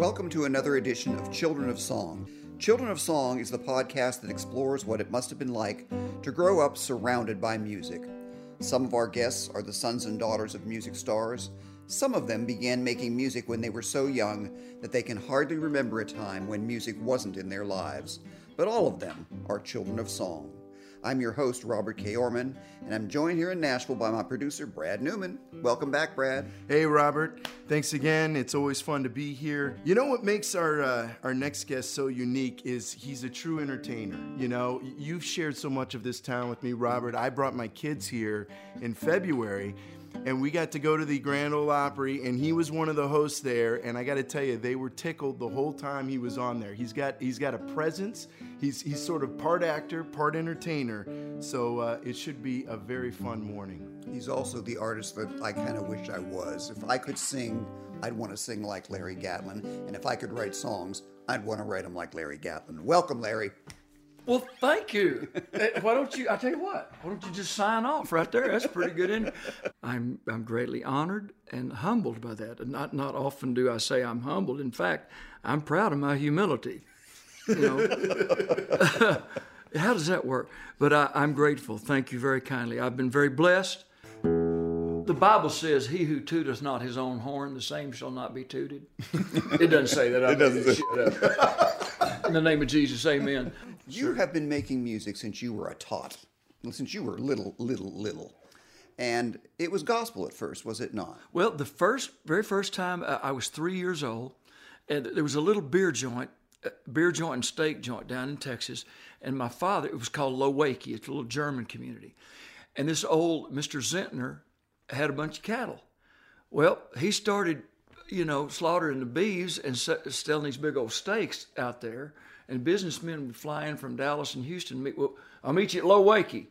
Welcome to another edition of Children of Song. Children of Song is the podcast that explores what it must have been like to grow up surrounded by music. Some of our guests are the sons and daughters of music stars. Some of them began making music when they were so young that they can hardly remember a time when music wasn't in their lives. But all of them are children of song. I'm your host, Robert K. Oermann, and I'm joined here in Nashville by my producer, Brad Newman. Welcome back, Brad. Hey, Robert. Thanks again. It's always fun to be here. You know what makes our uh, our next guest so unique is he's a true entertainer. You know, you've shared so much of this town with me, Robert. I brought my kids here in February and we got to go to the Grand Ole Opry, and he was one of the hosts there. And I got to tell you, they were tickled the whole time he was on there. He's got he's got a presence. He's he's sort of part actor, part entertainer. So uh, it should be a very fun morning. He's also the artist that I kind of wish I was. If I could sing, I'd want to sing like Larry Gatlin, and if I could write songs, I'd want to write them like Larry Gatlin. Welcome, Larry. Well, thank you. Eh, why don't you? I tell you what. Why don't you just sign off right there? That's pretty good. In I'm I'm greatly honored and humbled by that. And not not often do I say I'm humbled. In fact, I'm proud of my humility. You know, how does that work? But I, I'm grateful. Thank you very kindly. I've been very blessed. The Bible says, "He who tooteth not his own horn, the same shall not be tooted." It doesn't say that. I it doesn't say. In the name of Jesus, Amen. You have been making music since you were a tot, since you were little, little, little. And it was gospel at first, was it not? Well, the first, very first time uh, I was three years old, and there was a little beer joint, uh, beer joint and steak joint down in Texas. And my father, it was called Lowakey. It's a little German community. And this old Mr. Zentner had a bunch of cattle. Well, he started, you know, slaughtering the beeves and selling these big old steaks out there and businessmen would fly in from Dallas and Houston. Meet, well, I'll meet you at Lowakey.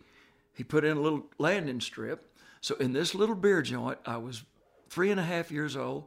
He put in a little landing strip. So in this little beer joint, I was three and a half years old,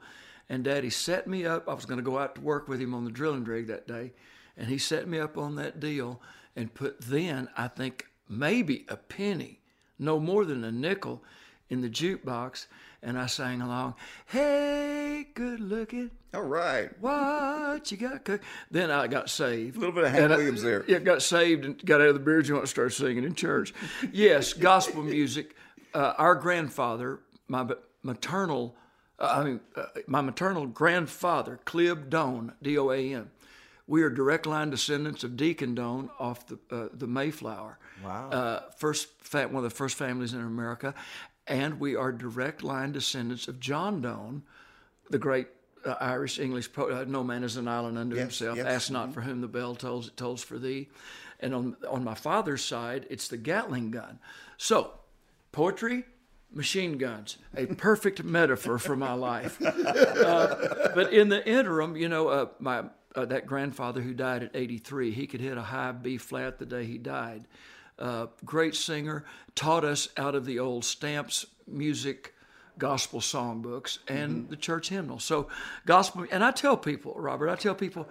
and Daddy set me up. I was going to go out to work with him on the drilling rig that day, and he set me up on that deal and put then I think maybe a penny, no more than a nickel, in the jukebox, and I sang along, Hey, good looking. All right. What you got cook? Then I got saved. A little bit of Hank And I- Williams there. Yeah, got saved and got out of the beer joint and started singing in church. yes, gospel music. Uh, our grandfather, my maternal, uh, I mean, uh, my maternal grandfather, Clib Doan, D O A N. We are direct line descendants of Deacon Doan off the uh, the Mayflower. Wow. Uh, first, one of the first families in America, and we are direct line descendants of John Doan, the great uh, Irish English poet. Uh, no man is an island unto Yes, himself. yes. Ask not for whom the bell tolls; it tolls for thee. And on on my father's side, it's the Gatling gun. So, poetry, machine guns, a perfect metaphor for my life. Uh, but in the interim, you know, uh, my uh, that grandfather who died at 83, he could hit a high B flat the day he died. Uh, great singer, taught us out of the old stamps, music, gospel songbooks, and the church hymnal. So, gospel, and I tell people, Robert, I tell people,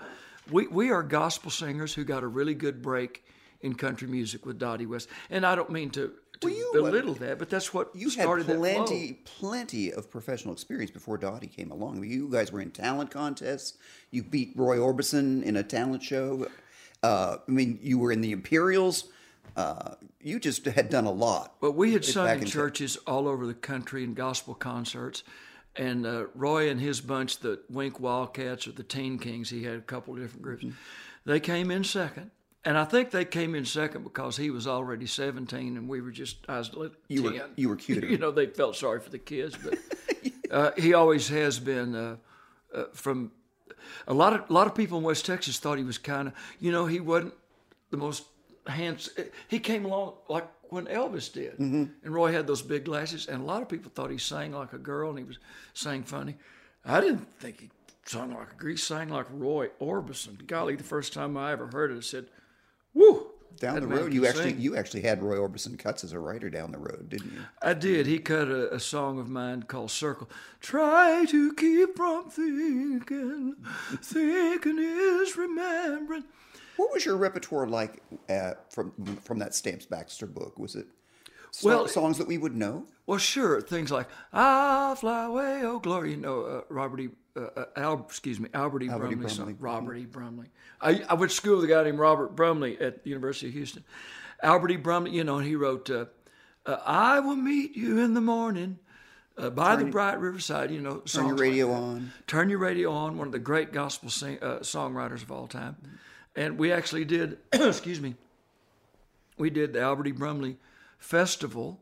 we, we are gospel singers who got a really good break in country music with Dottie West. And I don't mean to, to Well, you- belittle that, but that's what You had started that flow. plenty, plenty of professional experience before Dottie came along. You guys were in talent contests. You beat Roy Orbison in a talent show. Uh, I mean, you were in the Imperials. Uh, you just had done a lot. But we had sung in churches all over the country in gospel concerts. And uh, Roy and his bunch, the Wink Wildcats or the Teen Kings, he had a couple of different groups. Mm-hmm. They came in second. And I think they came in second because he was already 17 and we were just, I was li- 10. You were- you were cuter. you know, they felt sorry for the kids. But uh, he always has been uh, uh, from a lot of a lot of people in West Texas thought he was kind of you know he wasn't the most handsome. He came along like when Elvis did, Mm-hmm. and Roy had those big glasses, and a lot of people thought he sang like a girl and he was sang funny. I didn't think he sung like a Greek, sang like Roy Orbison. Golly, the first time I ever heard it, I said, "Woo!" Down the road, you actually sing." you actually had Roy Orbison cuts as a writer down the road, didn't you? I did. He cut a, a song of mine called Circle. Try to keep from thinking, thinking is remembering. What was your repertoire like uh, from from that Stamps Baxter book? Was it so- Well- songs that we would know? Well, sure, things like "I'll fly away, oh glory," you know, uh, Robert E. Uh, uh, Al, excuse me, Albert E. Albert E. Brumley. song. Brumley. Robert E. Brumley. I, I went to school with a guy named Robert Brumley at the University of Houston. Albert E. Brumley, you know, he wrote, uh, uh, "I will meet you in the morning." Uh, by the bright riverside, you know. Turn your songs like radio on. Turn your radio on. One of the great gospel sing, uh, songwriters of all time, and we actually did. excuse me. We did the Albert E. Brumley Festival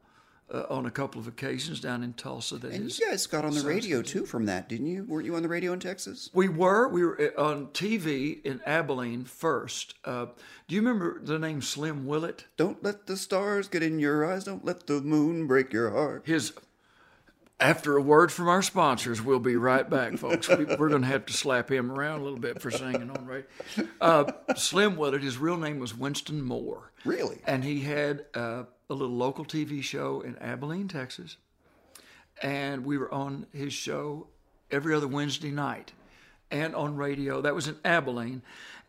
uh, on a couple of occasions down in Tulsa. That And is- you guys got on the radio too from that, didn't you? Weren't you on the radio in Texas? we were we were uh, on TV in Abilene first. Uh, do you remember the name Slim Willet? Don't let the stars get in your eyes. Don't let the moon break your heart. His after a word from our sponsors, we'll be right back, folks. We, we're going to have to slap him around a little bit for singing on radio. Uh, Slim Willet, his real name was Winston Moore. Really? And he had uh, a little local TV show in Abilene, Texas. And we were on his show every other Wednesday night and on radio. That was in Abilene.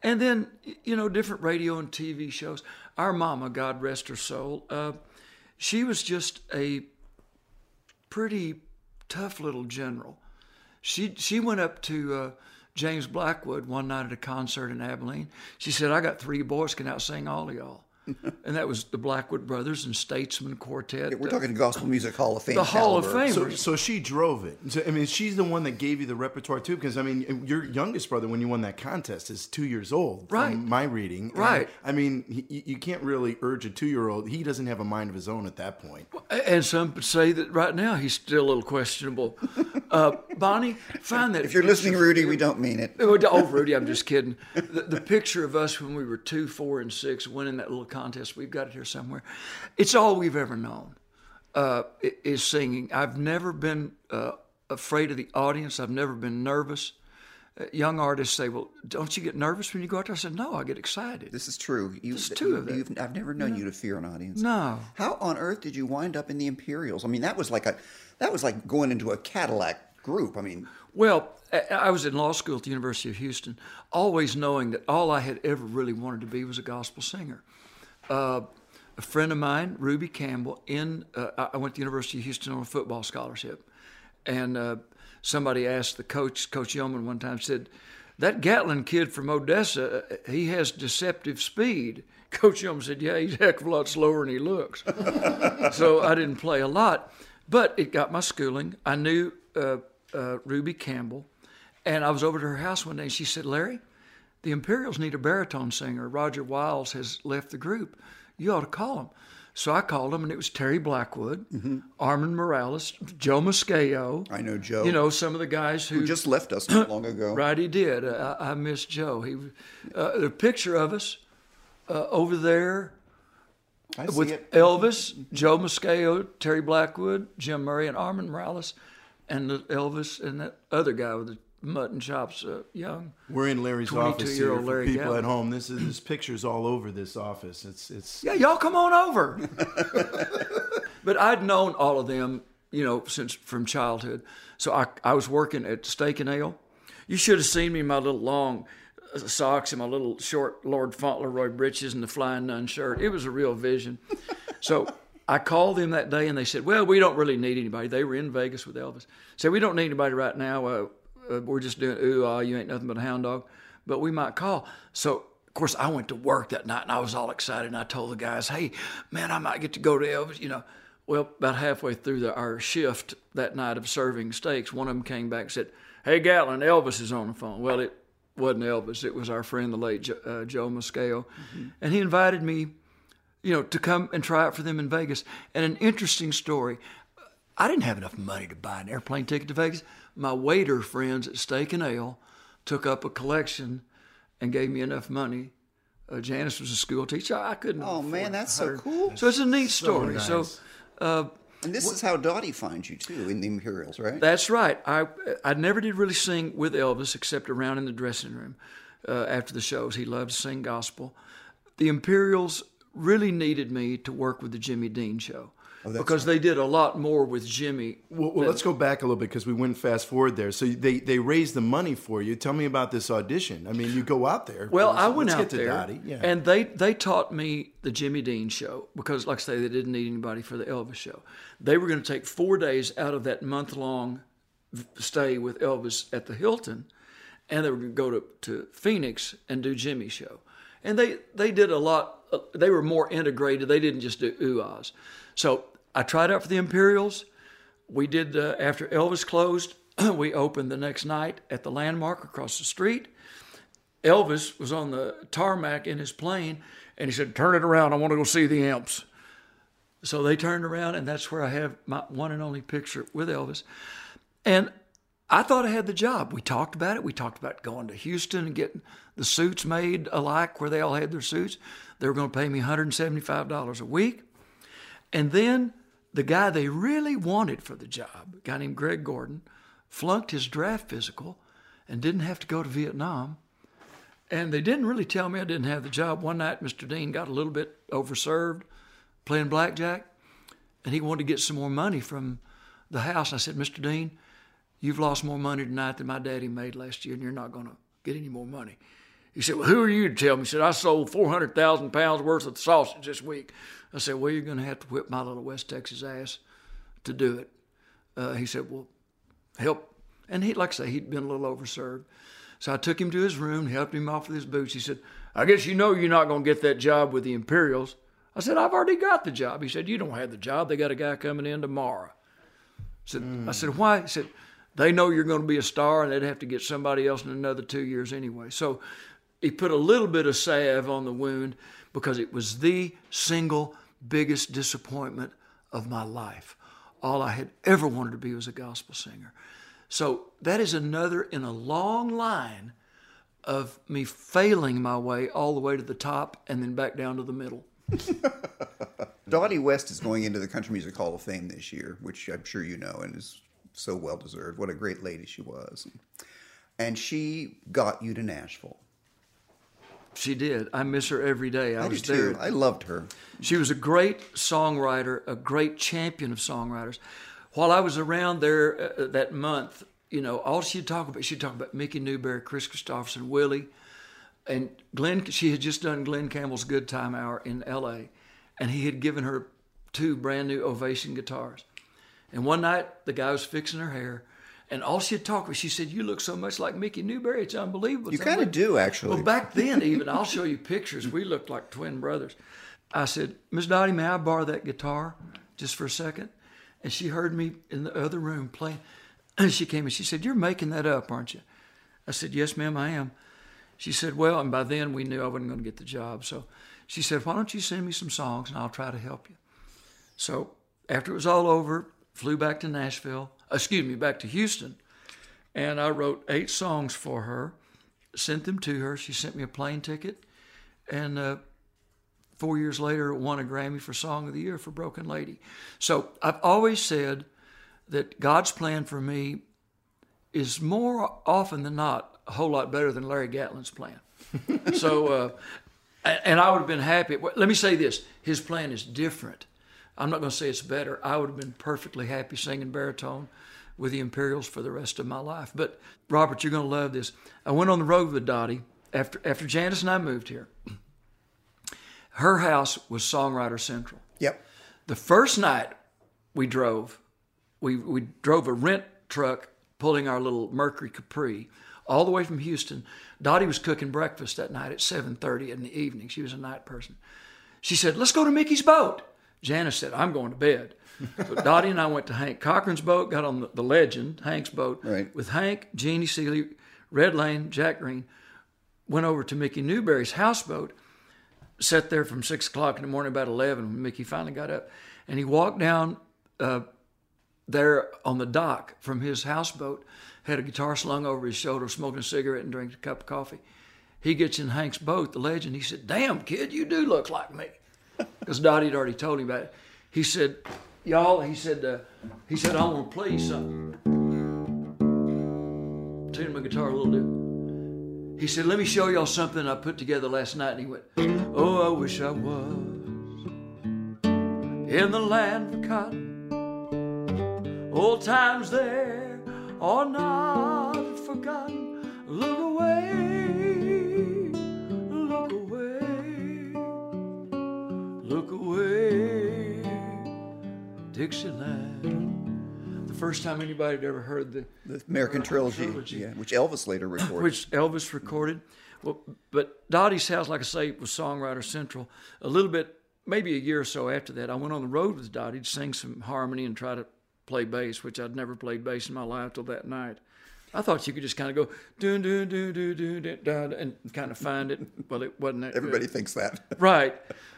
And then, you know, different radio and TV shows. Our mama, God rest her soul, uh, she was just a pretty tough little general. She she went up to uh, James Blackwood one night at a concert in Abilene. She said, "I got three boys can outsing all of y'all," and that was the Blackwood Brothers and Statesman Quartet. We're uh, talking Gospel Music Hall of Fame. the Hall of caliber. Fame. So, so she drove it. So, I mean, she's the one that gave you the repertoire too. Because I mean, your youngest brother, when you won that contest, is two years old. Right. From my reading. And, Right. I mean, he, you can't really urge a two-year-old. He doesn't have a mind of his own at that point. and some would say that right now he's still a little questionable. Uh, Bonnie, find that. If you're listening, Rudy, we don't mean it. Oh, oh, Rudy, I'm just kidding. The, the picture of us when we were two, four, and six winning that little contest, we've got it here somewhere. It's all we've ever known uh, is singing. I've never been uh, afraid of the audience. I've never been nervous. Uh, young artists say, "Well, don't you get nervous when you go out there?" I said, "No, I get excited." This is true. You, There's two of them. you've- I've never known you to fear an audience. No. How on earth did you wind up in the Imperials? I mean, that was like a that was like going into a Cadillac group. I mean, Well, I was in law school at the University of Houston, always knowing that all I had ever really wanted to be was a gospel singer. Uh, a friend of mine, Ruby Campbell, in uh, I- I went to the University of Houston on a football scholarship, and uh, somebody asked the coach, Coach Yeoman, one time said, "That Gatlin kid from Odessa, uh, he has deceptive speed." Coach Yeoman said, "Yeah, he's a heck of a lot slower than he looks." so I didn't play a lot, but it got my schooling. I knew uh, uh, Ruby Campbell, and I was over to her house one day. and She said, "Larry, the Imperials need a baritone singer. Roger Wiles has left the group. You ought to call him." So I called him, and it was Terry Blackwood, Armand Morales, Joe Moscheo. I know Joe. You know some of the guys who who just left us not long ago. Right, he did. I, I miss Joe. He, uh, a picture of us uh, over there I see with it. Elvis, Joe Moscheo, Terry Blackwood, Jim Murray, and Armand Morales, and the Elvis and that other guy with the mutton chops, uh, young. We're in Larry's office here 22-year-old for Larry people Gatlin. at home. This is this picture's all over this office. It's it's Yeah, y'all come on over. but I'd known all of them, you know, since from childhood. So I, I was working at Steak and Ale. You should have seen me in my little long socks and my little short Lord Fauntleroy breeches and the flying nun shirt. It was a real vision. so I called them that day and they said, "Well, we don't really need anybody." They were in Vegas with Elvis. Said, "We don't need anybody right now. Uh, uh, we're just doing ooh ah, you ain't nothing but a hound dog, but we might call." So of course, I went to work that night and I was all excited. And I told the guys, "Hey, man, I might get to go to Elvis." You know, well, about halfway through the, our shift that night of serving steaks, one of them came back and said, "Hey, Gatlin, Elvis is on the phone." Well, it wasn't Elvis; it was our friend, the late Jo- uh, Joe Moscheo, and he invited me, you know, to come and try out for them in Vegas. And an interesting story. I didn't have enough money to buy an airplane ticket to Vegas. My waiter friends at Steak and Ale took up a collection and gave me enough money. Uh, Janice was a school teacher. I couldn't. Oh, man, that's so cool. So it's a neat story. So, nice. uh, And this is how Dottie finds you too in the Imperials, right? That's right. I I never did really sing with Elvis except around in the dressing room uh, after the shows. He loved to sing gospel. The Imperials really needed me to work with the Jimmy Dean show because they did a lot more with Jimmy. Well, well let's go back a little bit because we went fast forward there. So they, they raised the money for you. Tell me about this audition. I mean, you go out there. Well, I went out there, yeah. and they they taught me the Jimmy Dean show because, like I say, they didn't need anybody for the Elvis show. They were going to take four days out of that month long stay with Elvis at the Hilton, and they were going to go to, to Phoenix and do Jimmy's show. And they they did a lot. Uh, they were more integrated. They didn't just do ooh-ahs. So I tried out for the Imperials. We did uh, after Elvis closed. we opened the next night at the Landmark across the street. Elvis was on the tarmac in his plane, and he said, "Turn it around. I want to go see the Imps." So they turned around, and that's where I have my one and only picture with Elvis. And I thought I had the job. We talked about it. We talked about going to Houston and getting the suits made alike where they all had their suits. They were going to pay me $175 a week. And then the guy they really wanted for the job, a guy named Greg Gordon, flunked his draft physical and didn't have to go to Vietnam. And they didn't really tell me I didn't have the job. One night, Mr. Dean got a little bit overserved playing blackjack, and he wanted to get some more money from the house. I said, Mr. Dean, you've lost more money tonight than my daddy made last year, and you're not going to get any more money. He said, Well, who are you to tell me? He said, I sold 400,000 pounds worth of sausage this week. I said, Well, you're going to have to whip my little West Texas ass to do it. Uh, he said, Well, help. And he, like I say, he'd been a little overserved. So I took him to his room, helped him off with his boots. He said, I guess you know you're not going to get that job with the Imperials. I said, I've already got the job. He said, You don't have the job. They got a guy coming in tomorrow. I said, mm. I said, Why? He said, They know you're going to be a star and they'd have to get somebody else in another two years anyway. So he put a little bit of salve on the wound because it was the single biggest disappointment of my life. All I had ever wanted to be was a gospel singer. So that is another in a long line of me failing my way all the way to the top and then back down to the middle. Dottie West is going into the Country Music Hall of Fame this year, which I'm sure you know and is so well deserved. What a great lady she was. And she got you to Nashville. She did. I miss her every day. I, I was there. I loved her. She was a great songwriter, a great champion of songwriters. While I was around there uh, uh, that month, you know, all she'd talk about, she'd talk about Mickey Newbury, Kris Kristofferson, Willie, and Glenn. She had just done Glen Campbell's Good Time Hour in L.A., and he had given her two brand new Ovation guitars. And one night, the guy was fixing her hair, and all she'd talk was, she said, You look so much like Mickey Newbury. It's unbelievable. You kind of do, actually. Well, back then, even, I'll show you pictures. We looked like twin brothers. I said, Miss Dottie, may I borrow that guitar just for a second? And she heard me in the other room playing. And she came and she said, You're making that up, aren't you? I said, Yes, ma'am, I am. She said, Well, and by then we knew I wasn't going to get the job. So she said, Why don't you send me some songs and I'll try to help you? So after it was all over, flew back to Nashville excuse me, back to Houston. And I wrote eight songs for her, sent them to her. She sent me a plane ticket. And uh, four years later, won a Grammy for Song of the Year for Broken Lady. So I've always said that God's plan for me is more often than not a whole lot better than Larry Gatlin's plan. so, uh, and I would have been happy. Let me say this his plan is different. I'm not going to say it's better. I would have been perfectly happy singing baritone with the Imperials for the rest of my life. But Robert, you're going to love this. I went on the road with Dottie after after Janice and I moved here. Her house was Songwriter Central. Yep. The first night we drove, we we drove a rent truck pulling our little Mercury Capri all the way from Houston. Dottie was cooking breakfast that night at 7:30 in the evening. She was a night person. She said, "Let's go to Mickey's boat." Janice said, "I'm going to bed." So Dottie and I went to Hank Cochran's boat, got on the, the Legend, Hank's boat, right. with Hank, Jeannie Seely, Red Lane, Jack Greene. Went over to Mickey Newbury's houseboat, sat there from six o'clock in the morning, about eleven, when Mickey finally got up, and he walked down uh, there on the dock from his houseboat, had a guitar slung over his shoulder, smoking a cigarette and drinking a cup of coffee. He gets in Hank's boat, the Legend. He said, "Damn kid, you do look like me," because Dottie had already told him about it. He said, y'all, he said, uh, he said, I want to play you something. Tune my guitar a little bit. He said, let me show y'all something I put together last night. And he went, oh, I wish I was in the land of cotton. Old times there are not forgotten. Look away, Dixieland. The first time anybody had ever heard the The American uh, trilogy, trilogy. yeah, which Elvis later recorded. which Elvis recorded. Well, but Dottie's House, like I say, was Songwriter Central. A little bit, maybe a year or so after that, I went on the road with Dottie to sing some harmony and try to play bass, which I'd never played bass in my life till that night. I thought you could just kind of go dun dun dun dun dun, dun and kind of find it. Well, it wasn't that. good. Everybody thinks that. Right.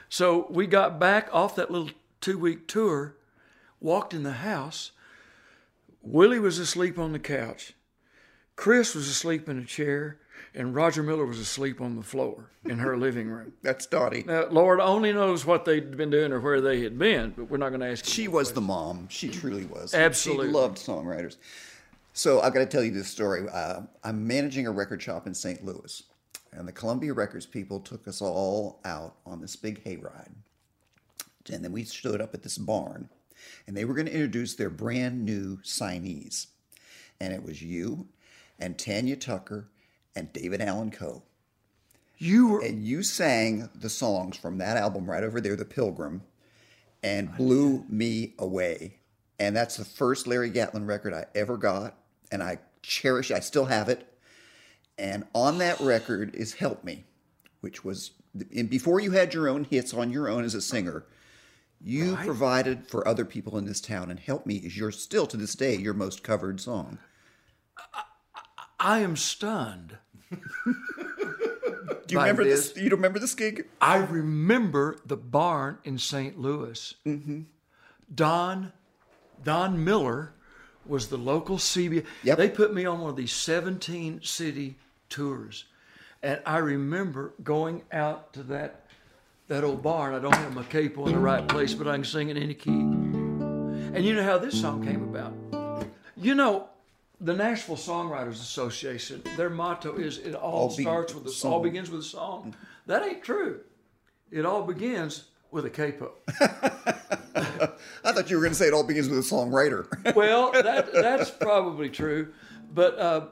So we got back off that little two week tour, walked in the house. Willie was asleep on the couch. Kris was asleep in a chair, and Roger Miller was asleep on the floor in her living room. That's Dottie. Now, Lord only knows what they'd been doing or where they had been, but we're not going to ask. She was the mom. She truly was. Absolutely. She loved songwriters. So I've got to tell you this story. Uh, I'm managing a record shop in St. Louis, and the Columbia Records people took us all out on this big hayride. And then we stood up at this barn, and they were going to introduce their brand new signees. And it was you and Tanya Tucker and David Allan Coe. You were And you sang the songs from that album right over there, The Pilgrim, and blew me away. And that's the first Larry Gatlin record I ever got. And I cherish I still have it. And on that record is Help Me, which was and before you had your own hits on your own as a singer, you provided for other people in this town. And Help Me is your still to this day your most covered song. I am stunned. Do you remember this? this. You remember this gig? I remember the barn in St. Louis. Mm-hmm. Don Don Miller was the local CB. Yep. They put me on one of these 17 city tours, and I remember going out to that that old barn. I don't have my capo in the right place, but I can sing in any key. And you know how this song came about? You know. The Nashville Songwriters Association, their motto is "It all, All starts with a song. all begins with a song." That ain't true. It all begins with a capo. I thought you were going to say it all begins with a songwriter. well, that that's probably true. But uh,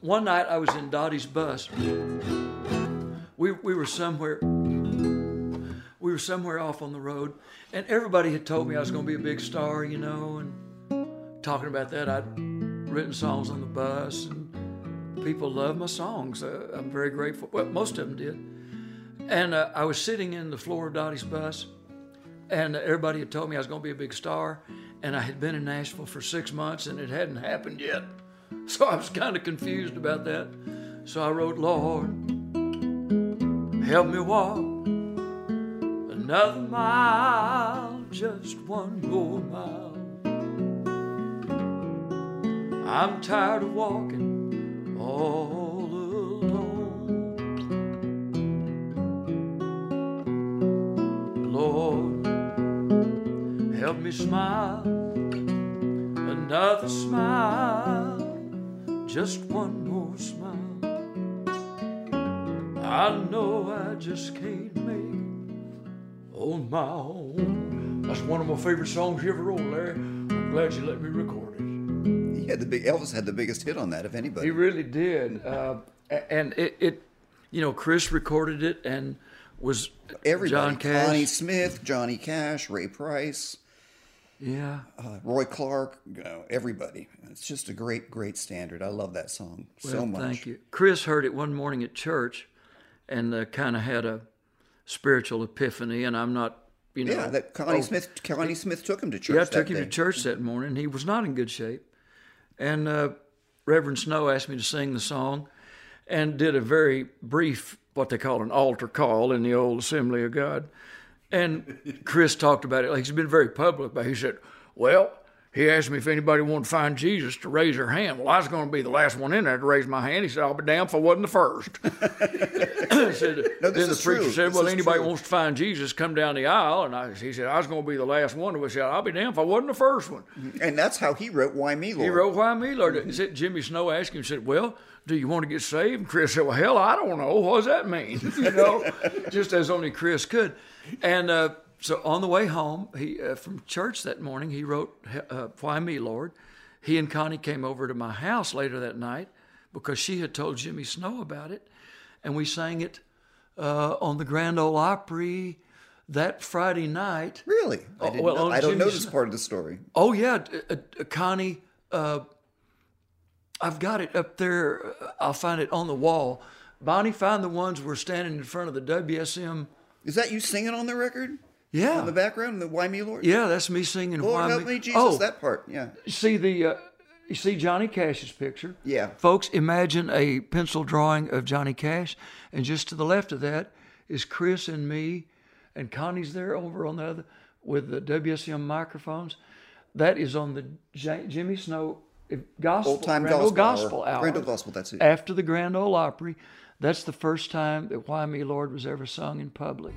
one night I was in Dottie's bus. We we were somewhere. We were somewhere off on the road, and everybody had told me I was going to be a big star, you know, and talking about that, I'd written songs on the bus, and people love my songs. Uh, I'm very grateful. Well, most of them did. And uh, I was sitting in the floor of Dottie's bus, and everybody had told me I was going to be a big star, and I had been in Nashville for six months, and it hadn't happened yet. So I was kind of confused about that. So I wrote, Lord, help me walk another mile, just one more mile. I'm tired of walking all alone. Lord, help me smile, another smile, just one more smile. I know I just can't make on my own. That's one of my favorite songs you ever wrote, Larry. I'm glad you let me record it. He had the big Elvis had the biggest hit on that if anybody. He really did, uh, and it, it, you know, Kris recorded it and was Everybody, John Cash. Connie Smith, Johnny Cash, Ray Price, Yeah, uh, Roy Clark, you know, everybody. It's just a great, great standard. I love that song so much. Thank you. Kris heard it one morning at church, and uh, kind of had a spiritual epiphany. And I'm not, you know, Yeah, that Connie oh, Smith. Connie Smith took him to church. Yeah, I took him day. to church that morning. He was not in good shape. And uh, Reverend Snow asked me to sing the song and did a very brief, what they call an altar call in the old Assembly of God. And Kris talked about it. Like he's been very public about it. He said, Well, he asked me if anybody wanted to find Jesus to raise their hand. Well, I was going to be the last one in there to raise my hand. He said, I'll be damned if I wasn't the first. said, No, this then the preacher true. said, This Well, anybody true. wants to find Jesus, come down the aisle. And I, he said, I was going to be the last one. And I said, I'll be damned if I wasn't the first one. And that's how he wrote Why Me, Lord. He wrote, Why me, Lord? He said, Jimmy Snow asked him, he said, Well, do you want to get saved? And Kris said, Well, hell, I don't know. What does that mean? you know, just as only Kris could. And uh, so on the way home he uh, from church that morning, he wrote, uh, Why me, Lord? He and Connie came over to my house later that night because she had told Jimmy Snow about it. And we sang it uh, on the Grand Ole Opry that Friday night. Really? I, Oh, didn't well, know, I don't know Jimmy's- this part of the story. Oh yeah, uh, uh, Connie. Uh, I've got it up there. I'll find it on the wall. Bonnie, find the ones we're standing in front of the WSM. Is that you singing on the record? Yeah, In the background, the Why Me, Lord? yeah, that's me singing. Lord, Why help Me- me, Jesus. Oh, That part, yeah. you see the. Uh, you see Johnny Cash's picture. Yeah. Folks, imagine a pencil drawing of Johnny Cash, and just to the left of that is Kris and me, and Connie's there over on the other with the WSM microphones. That is on the J- Jimmy Snow gospel, Old time gospel, gospel hour. hour. Grand Ole Gospel, that's it. After the Grand Ole Opry, that's the first time that "Why Me, Lord" was ever sung in public.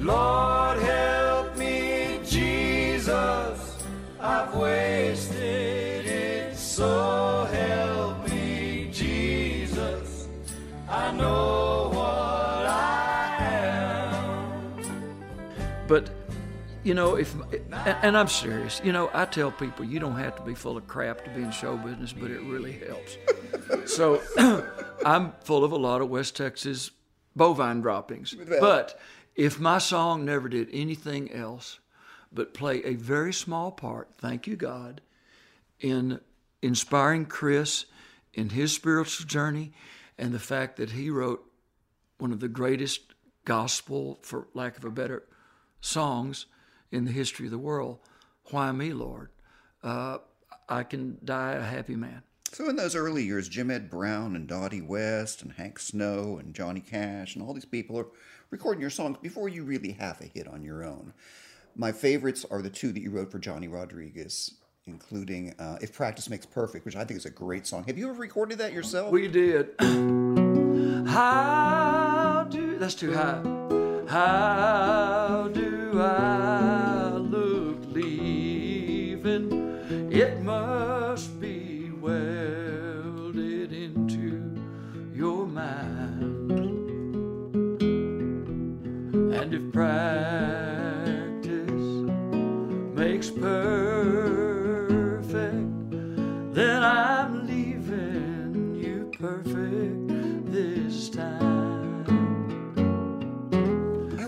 Lord help me, Jesus, I've wasted it. So help me, Jesus, I know what I am. But you know, if and, and I'm serious, you know, I tell people you don't have to be full of crap to be in show business, but it really helps. so I'm full of a lot of West Texas bovine droppings. But if my song never did anything else but play a very small part, thank you God, in inspiring Kris in his spiritual journey and the fact that he wrote one of the greatest gospel, for lack of a better, songs in the history of the world. Why me, Lord? Uh, I can die a happy man. So in those early years, Jim Ed Brown and Dottie West and Hank Snow and Johnny Cash and all these people are recording your songs before you really have a hit on your own. My favorites are the two that you wrote for Johnny Rodriguez, including uh, "If Practice Makes Perfect," which I think is a great song. Have you ever recorded that yourself? We did. How do that's too high. How do I practice makes perfect,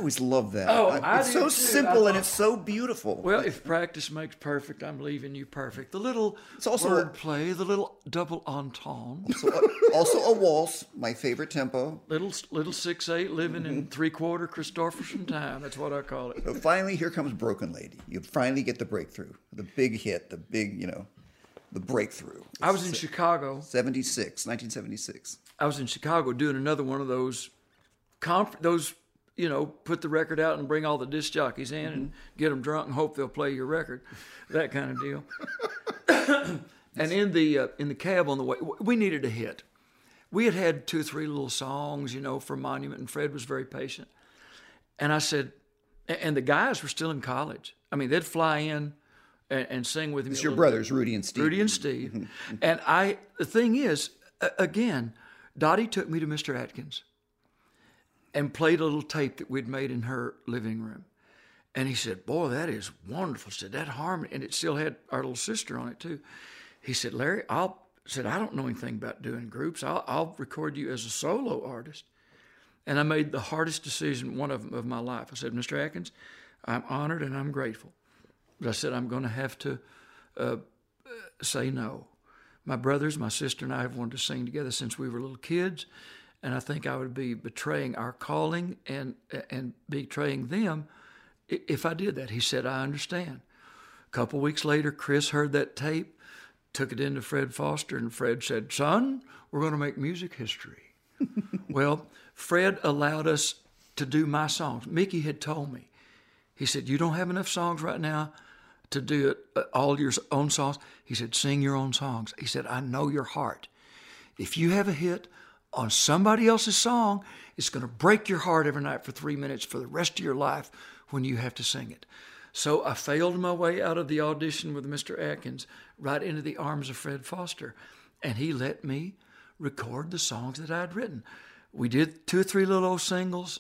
always love that. Oh, I- it's so too. simple I- and it's so beautiful. Well, if practice makes perfect, I'm leaving you perfect. The little It's also- word play, the little double entendre, So, uh, also a waltz, my favorite tempo. little little six eight living in three quarter Kristofferson time. That's what I call it. So finally, here comes Broken Lady. You finally get the breakthrough, the big hit, the big, you know, the breakthrough. I was in Chicago. 76, 1976. I was in Chicago doing another one of those, conf- those you know, put the record out and bring all the disc jockeys in and get them drunk and hope they'll play your record, that kind of deal. and in the uh, in the cab on the way, we needed a hit. We had had two or three little songs, you know, for Monument, and Fred was very patient. And I said, and the guys were still in college. I mean, they'd fly in and, and sing with me. It's your little bit. brothers, Rudy and Steve. Rudy and Steve. and I, the thing is, again, Dottie took me to Mr. Atkins and played a little tape that we'd made in her living room. And he said, Boy, that is wonderful. Said, That harmony. And it still had our little sister on it, too. He said, Larry, I'll, said, I don't know anything about doing groups. I'll, I'll record you as a solo artist. And I made the hardest decision, one of them, of my life. I said, Mr. Atkins, I'm honored and I'm grateful. But I said, I'm going to have to uh, say no. My brothers, my sister, and I have wanted to sing together since we were little kids, and I think I would be betraying our calling and and betraying them if I did that. He said, I understand. A couple weeks later, Kris heard that tape, took it into Fred Foster, and Fred said, Son, we're going to make music history. well, Fred allowed us to do my songs. Mickey had told me, he said, You don't have enough songs right now to do it uh, all your own songs. He said, sing your own songs. He said, I know your heart. If you have a hit on somebody else's song, it's going to break your heart every night for three minutes for the rest of your life when you have to sing it. So I failed my way out of the audition with Mr. Atkins right into the arms of Fred Foster. And he let me record the songs that I'd written. We did two or three little old singles,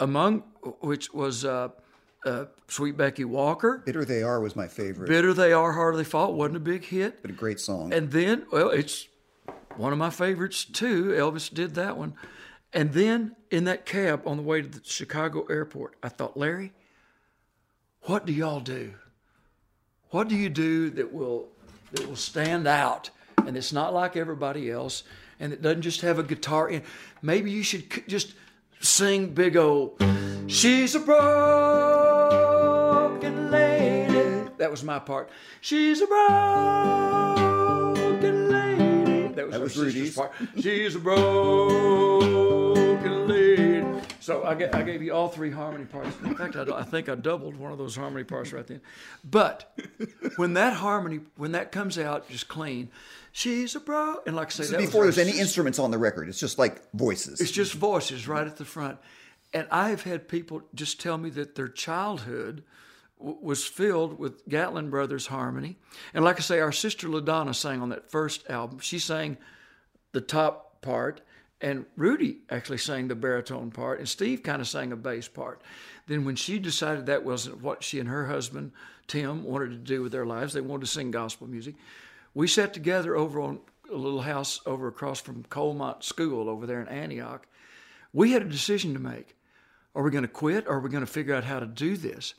among which was uh, uh, Sweet Becky Walker. Bitter They Are was my favorite, Bitter They Are, They Fall wasn't a big hit. but a great song. And then, well, it's one of my favorites too. Elvis did that one. And then in that cab on the way to the Chicago airport, I thought, Larry, what do y'all do? What do you do that will that will stand out and it's not like everybody else and it doesn't just have a guitar in? Maybe you should just sing big old She's a broken lady. That was my part. She's a broken was, That was Rudy's. part. She's a broken lady. So I, I gave you all three harmony parts. In fact, I, I think I doubled one of those harmony parts right then. But when that harmony, when that comes out just clean, she's a bro, and like I say, This that before her there's any instruments on the record. It's just like voices. it's just voices right at the front. And I have had people just tell me that their childhood was filled with Gatlin Brothers harmony. And like I say, our sister LaDonna sang on that first album. She sang the top part, and Rudy actually sang the baritone part, and Steve kind of sang a bass part. Then when she decided that wasn't what she and her husband Tim wanted to do with their lives, they wanted to sing gospel music. We sat together over on a little house over across from Colmont School over there in Antioch. We had a decision to make. Are we going to quit or are we going to figure out how to do this?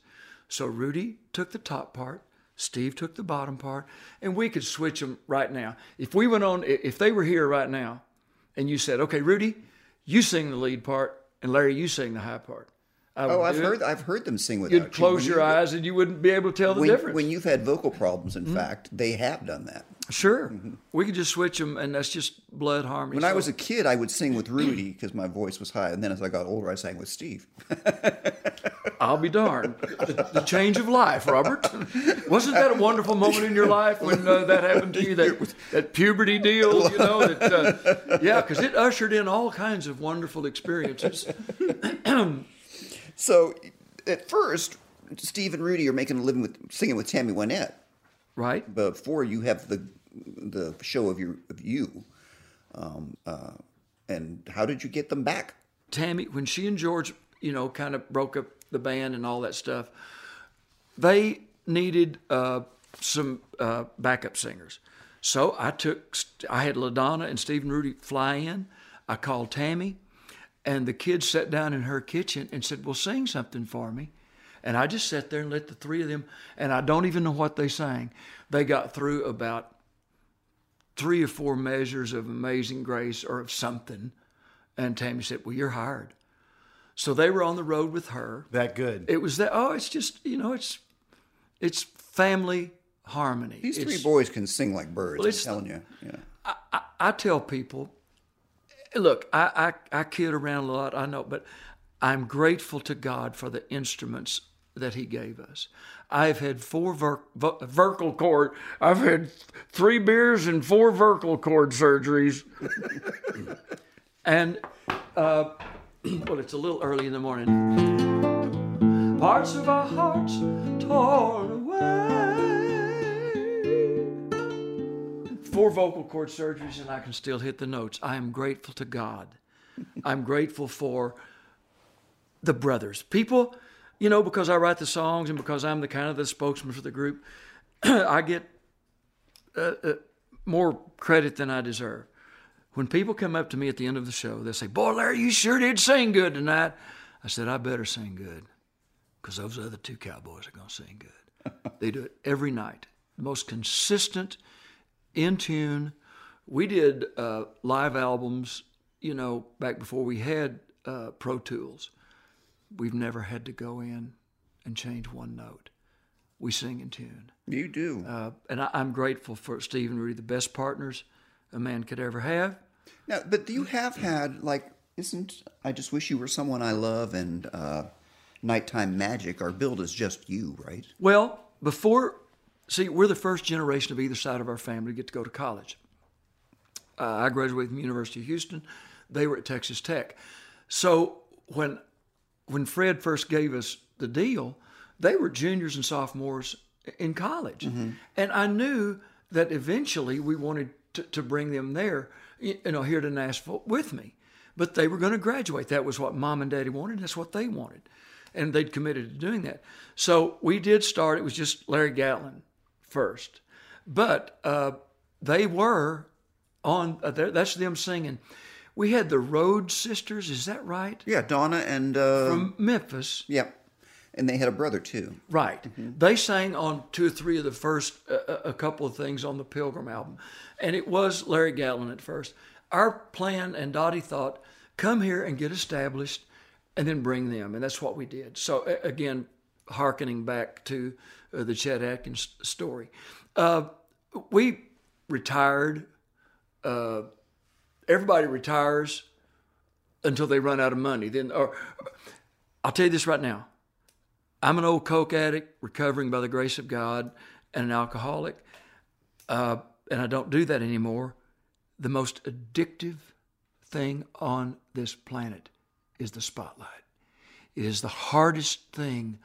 So Rudy took the top part, Steve took the bottom part, and we could switch them right now. If we went on, if they were here right now, and you said, "Okay, Rudy, you sing the lead part, and Larry, you sing the high part," I oh, I've it. heard. I've heard them sing without You'd you. close When your you- eyes and you wouldn't be able to tell the When, difference. when you've had vocal problems, Mm-hmm. in fact, they have done that. sure, we could just switch them, and that's just blood harmony. When I was a kid, I would sing with Rudy because my voice was high, and then as I got older, I sang with Steve. I'll be darned. The, the change of life, Robert. Wasn't that a wonderful moment in your life when uh, that happened to you? That, that puberty deal, you know? That, uh, yeah, because it ushered in all kinds of wonderful experiences. So, at first, Steve and Rudy are making a living with singing with Tammy Wynette. Right? Before you have the the show of your of you, um, uh, and how did you get them back? Tammy, when she and George, you know, kind of broke up the band and all that stuff, they needed uh, some uh, backup singers. So I took, I had LaDonna and Stephen Rudy fly in. I called Tammy, and the kids sat down in her kitchen and said, Well, sing something for me. And I just sat there and let the three of them, and I don't even know what they sang. They got through about three or four measures of Amazing Grace or of something. And Tammy said, Well, you're hired. So they were on the road with her. That good. It was that, oh, it's just, you know, it's it's family harmony. These three It's- boys can sing like birds. Well, I'm it's- telling you. Yeah. I, I I tell people, look, I, I, I kid around a lot, I know, but I'm grateful to God for the instruments that He gave us. I've had four ver, vo- vocal cord, I've had three beers and four vocal cord surgeries. and, uh, well, it's a little early in the morning. Parts of our hearts torn away four vocal cord surgeries and I can still hit the notes. I am grateful to God. I'm grateful for the brothers. People, you know, because I write the songs and because I'm the kind of the spokesman for the group, I get uh, uh, more credit than I deserve. When people come up to me at the end of the show, they say, Boy, Larry, you sure did sing good tonight. I said, I better sing good because those other two cowboys are going to sing good. they do it every night. Most consistent, in tune. We did uh, live albums, you know, back before we had uh, Pro Tools. We've never had to go in and change one note. We sing in tune. You do. Uh, and I, I'm grateful for Steve and Rudy, the best partners a man could ever have. Now, but you have had like, isn't I just wish you were someone I love and uh, nighttime magic are billed as just you, right? Well, before, see, we're the first generation of either side of our family to get to go to college. Uh, I graduated from University of Houston. They were at Texas Tech. So when when Fred first gave us the deal, they were juniors and sophomores in college, and I knew that eventually we wanted to, to bring them there, you know, here to Nashville with me. But they were going to graduate. That was what mom and daddy wanted. That's what they wanted, and they'd committed to doing that. So we did start. It was just Larry Gatlin first, but uh, they were on. Uh, that's them singing. We had the Rhodes Sisters. Is that right? Yeah, Donna and uh, From Memphis. yeah, and they had a brother too. Right. They sang on two or three of the first, uh, a couple of things on the Pilgrim album. And it was Larry Gatlin at first. Our plan, and Dottie thought, come here and get established and then bring them. And that's what we did. So, a- again, hearkening back to uh, the Chet Atkins story. Uh, we retired. Uh, everybody retires until they run out of money. Then, or I'll tell you this right now. I'm an old coke addict, recovering by the grace of God, and an alcoholic, uh, and I don't do that anymore. The most addictive thing on this planet is the spotlight. It is the hardest thing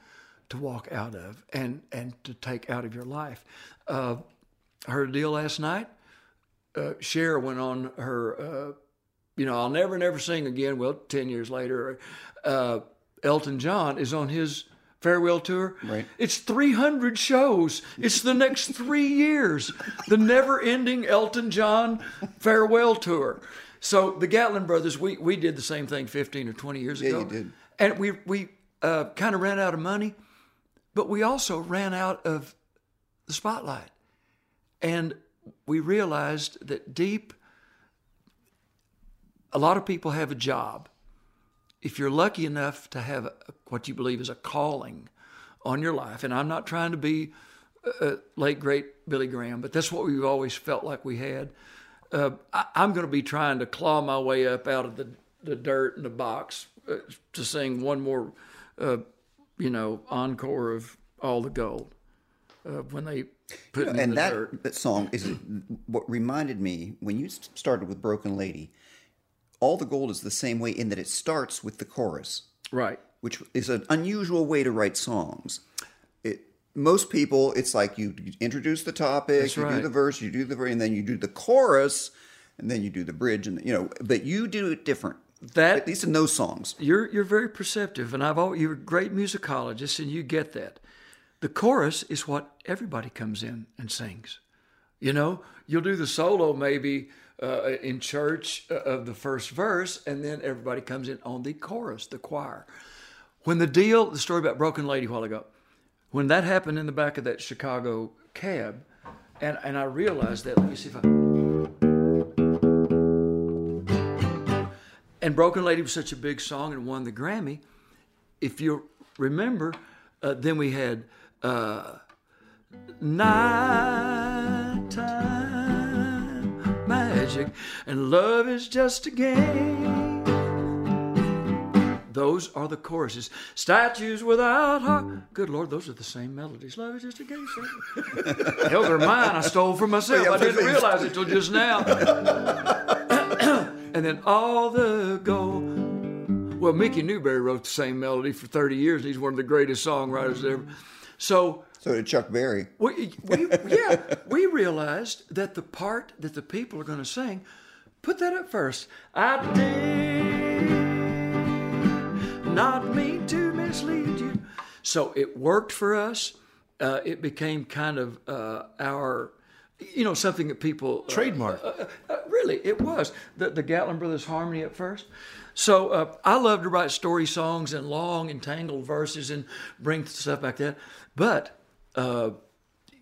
to walk out of and and to take out of your life. Uh, I heard a deal last night. Uh, Cher went on her, uh, you know, I'll never, never sing again. Well, 10 years later, uh, Elton John is on his farewell tour. Right. It's 300 shows. It's the next three years. The never ending Elton John farewell tour. So the Gatlin brothers, we, we did the same thing 15 or 20 years Yeah, ago. you did. And we, we uh, kind of ran out of money, but we also ran out of the spotlight. And we realized that deep, a lot of people have a job. If you're lucky enough to have a, what you believe is a calling on your life, and I'm not trying to be uh, late great Billy Graham, but that's what we've always felt like we had. Uh, I, I'm going to be trying to claw my way up out of the, the dirt and the box uh, to sing one more, uh, you know, encore of All the Gold uh, when they put me in and the that, dirt. that song is what reminded me when you started with Broken Lady. All the Gold is the same way in that it starts with the chorus, Right. which is an unusual way to write songs. It most people, it's like you introduce the topic, That's you do the verse, you do the verse, and then you do the chorus, and then you do the bridge, and you know. But you do it different. That- at least in those songs. You're you're very perceptive, and I've always, you're a great musicologist, and you get that. The chorus is what everybody comes in and sings. You know, you'll do the solo maybe uh, in church uh, of the first verse, and then everybody comes in on the chorus, the choir. When the deal, the story about Broken Lady a while ago, when that happened in the back of that Chicago cab, and, and I realized that, let me see if I. And Broken Lady was such a big song and won the Grammy. If you remember, uh, then we had uh, Nighttime Magic and Love is Just a Game. Those are the choruses. Statues without heart. Good Lord, those are the same melodies. Love is just a game. Hell, they're mine. I stole from myself. I didn't realize it till just now. and then all the gold. Well, Mickey Newbury wrote the same melody for 30 years, and he's one of the greatest songwriters ever. So, So did Chuck Berry. we, we, yeah, we realized that the part that the people are going to sing, put that up first. I did not mean to mislead you. So it worked for us. Uh, it became kind of uh, our, you know, something that people uh, Trademark. uh, really, it was the, the Gatlin Brothers harmony at first. So uh, I love to write story songs and long and tangled verses and bring stuff like that. But uh,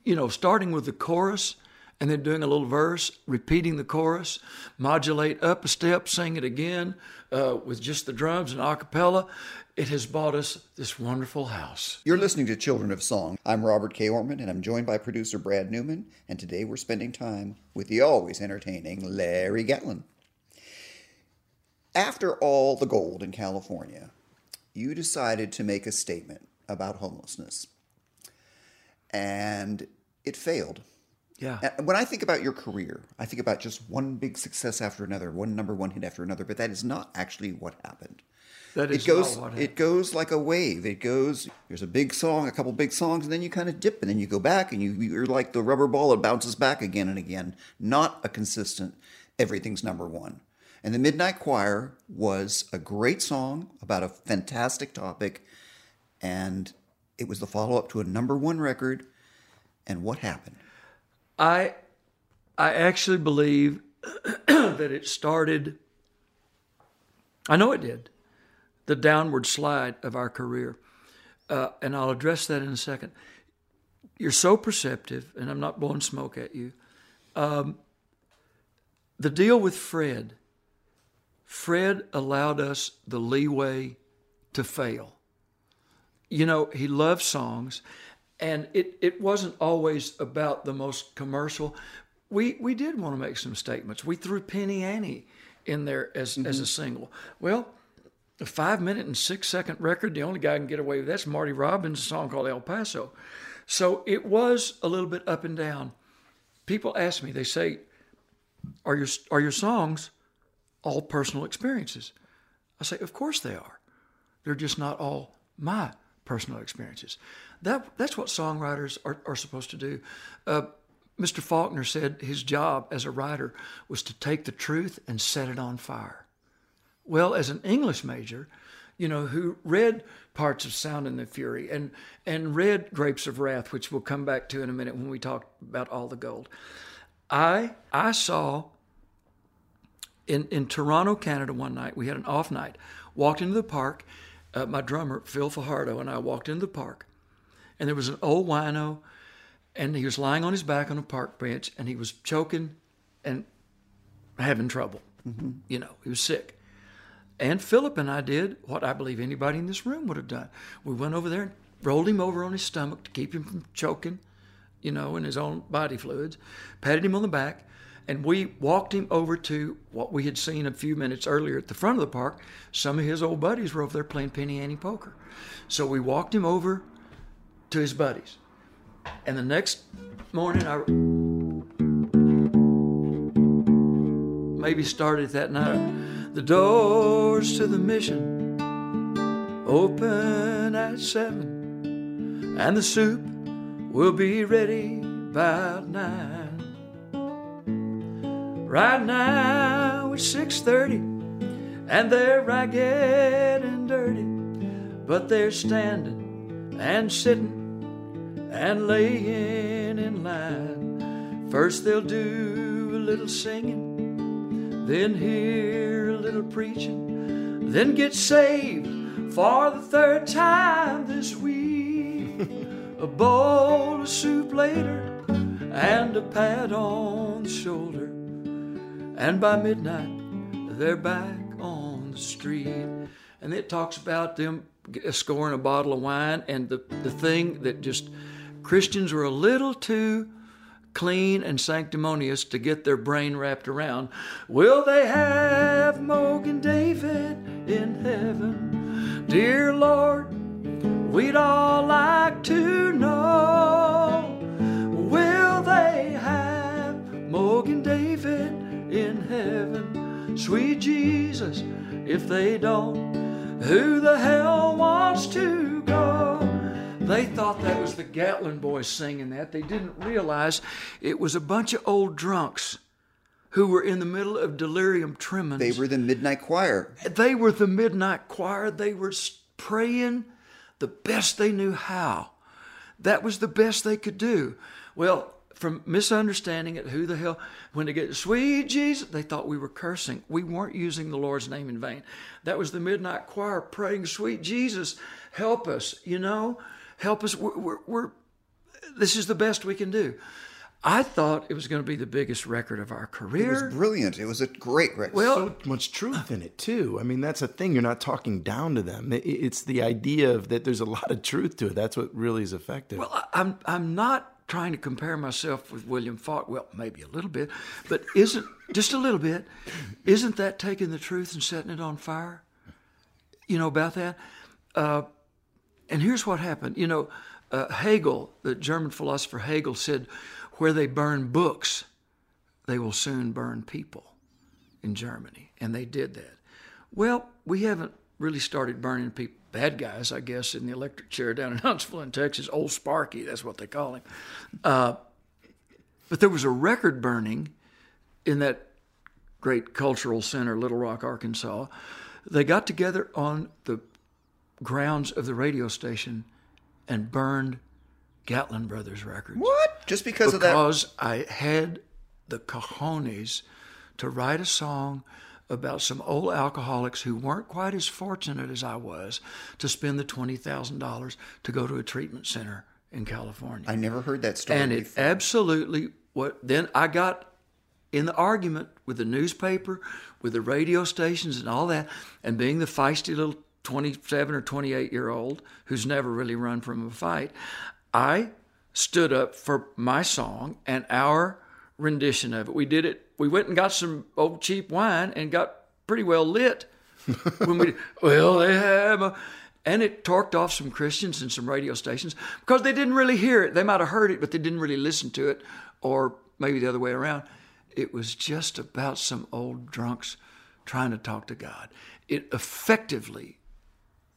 you know, starting with the chorus and then doing a little verse, repeating the chorus, modulate up a step, sing it again uh, with just the drums and a cappella. It has bought us this wonderful house. You're listening to Children of Song. I'm Robert K. Oermann, and I'm joined by producer Brad Newman, and today we're spending time with the always entertaining Larry Gatlin. After all the gold in California, you decided to make a statement about homelessness. and it failed. Yeah. And when I think about your career, I think about just one big success after another, one number one hit after another, but that is not actually what happened. That is it goes not what happened. it goes like a wave. It goes there's a big song, a couple big songs, and then you kind of dip and then you go back and you you're like the rubber ball, it bounces back again and again. Not a consistent everything's number one. And the Midnight Choir was a great song about a fantastic topic, and it was the follow up to a number one record. And what happened? I I actually believe that it started I know it did. The downward slide of our career. Uh, and I'll address that in a second. You're so perceptive, and I'm not blowing smoke at you. Um, the deal with Fred, Fred allowed us the leeway to fail. You know, he loved songs, and it, it wasn't always about the most commercial. We we did want to make some statements. We threw Penny Annie in there as as a mm-hmm. single. Well, a five minute and six second record, the only guy can get away with that's Marty Robbins' song called El Paso. So it was a little bit up and down. People ask me, they say, Are your are your songs all personal experiences? I say, Of course they are. They're just not all my personal experiences. That that's what songwriters are, are supposed to do. Uh, Mr. Faulkner said his job as a writer was to take the truth and set it on fire. Well, as an English major, you know, who read parts of Sound and the Fury and and read Grapes of Wrath, which we'll come back to in a minute when we talk about all the gold. I I saw in in Toronto, Canada, one night we had an off night. Walked into the park. Uh, my drummer Phil Fajardo and I walked into the park, and there was an old wino, and he was lying on his back on a park bench, and he was choking, and having trouble. You know, he was sick. And Philip and I did what I believe anybody in this room would have done. We went over there and rolled him over on his stomach to keep him from choking, you know, in his own body fluids, patted him on the back, and we walked him over to what we had seen a few minutes earlier at the front of the park. Some of his old buddies were over there playing penny ante poker. So we walked him over to his buddies. And the next morning, I maybe started that night. The doors to the mission open at seven, and the soup will be ready by nine. Right now it's six thirty, and they're ragged and dirty, but they're standing and sitting and laying in line. First they'll do a little singing, then hear a little preaching, then get saved for the third time this week. a bowl of soup later and a pat on the shoulder. And by midnight, they're back on the street. And it talks about them scoring a bottle of wine. And the, the thing that just Christians were a little too clean and sanctimonious to get their brain wrapped around. Will they have Mogen David in heaven? Dear Lord, we'd all like to know. Will they have Mogen David in heaven? Sweet Jesus, if they don't, who the hell wants to go? They thought that was the Gatlin boys singing that. They didn't realize it was a bunch of old drunks who were in the middle of delirium tremens. They were the Midnight Choir. They were the midnight choir. They were praying the best they knew how. That was the best they could do. Well, from misunderstanding it, who the hell, when they get sweet Jesus, they thought we were cursing. We weren't using the Lord's name in vain. That was the midnight choir praying, sweet Jesus, help us, you know, help us. We're, we're, we're this is the best we can do. I thought it was going to be the biggest record of our career. It was brilliant. It was a great record. well, so much truth in it too. I mean, that's a thing. You're not talking down to them. It's the idea of that there's a lot of truth to it. That's what really is effective. Well, I'm I'm not trying to compare myself with William Falk. Well, maybe a little bit, but isn't just a little bit? Isn't that taking the truth and setting it on fire? You know about that. Uh, and here's what happened. You know, uh, Hegel, the German philosopher Hegel, said, "Where they burn books, they will soon burn people." In Germany, and they did that. Well, we haven't really started burning people, bad guys, I guess, in the electric chair down in Huntsville, in Texas. Old Sparky, that's what they call him. Uh, but there was a record burning in that great cultural center, Little Rock, Arkansas. They got together on the grounds of the radio station and burned Gatlin Brothers records. What? Just because, of that? Because I had the cojones to write a song about some old alcoholics who weren't quite as fortunate as I was to spend the $20,000 to go to a treatment center in California. I never heard that story and it before. absolutely what then I got in the argument with the newspaper, with the radio stations and all that, and being the feisty little 27 or 28 year old who's never really run from a fight, I stood up for my song and our rendition of it. We did it. We went and got some old cheap wine and got pretty well lit. when we well they have a, and it torqued off some Christians and some radio stations because they didn't really hear it. They might have heard it, but they didn't really listen to it, or maybe the other way around. It was just about some old drunks trying to talk to God. It effectively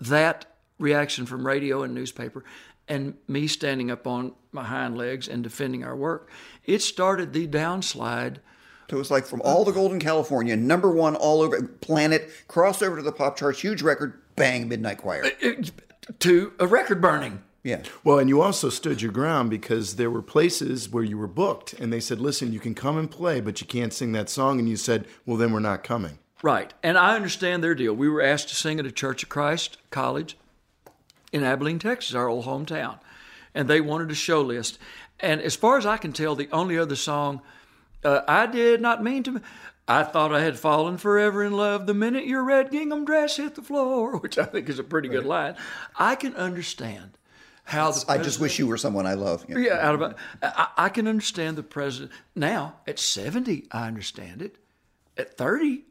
that reaction from radio and newspaper and me standing up on my hind legs and defending our work, it started the downslide. So it was like from all the Golden California, number one all over planet, crossed over to the pop charts, huge record, bang, Midnight Choir. Uh, uh, to a record burning. Yeah. Well, and you also stood your ground because there were places where you were booked and they said, listen, you can come and play, but you can't sing that song. And you said, well, then we're not coming. Right. And I understand their deal. We were asked to sing at a Church of Christ college in Abilene, Texas, our old hometown. And they wanted a show list. And as far as I can tell, the only other song uh, I did not mean to. I thought I had fallen forever in love the minute your red gingham dress hit the floor, which I think is a pretty good line. I can understand how the I just wish you were someone I love. Yeah. yeah, out of I, I can understand the president now at seventy. I understand it. At thirty,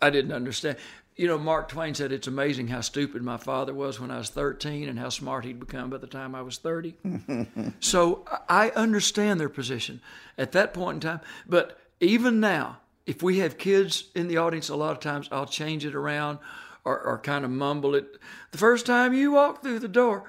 I didn't understand. You know, Mark Twain said it's amazing how stupid my father was when I was 13 and how smart he'd become by the time I was 30. so I understand their position at that point in time. But even now, if we have kids in the audience, a lot of times I'll change it around or, or kind of mumble it. The first time you walk through the door.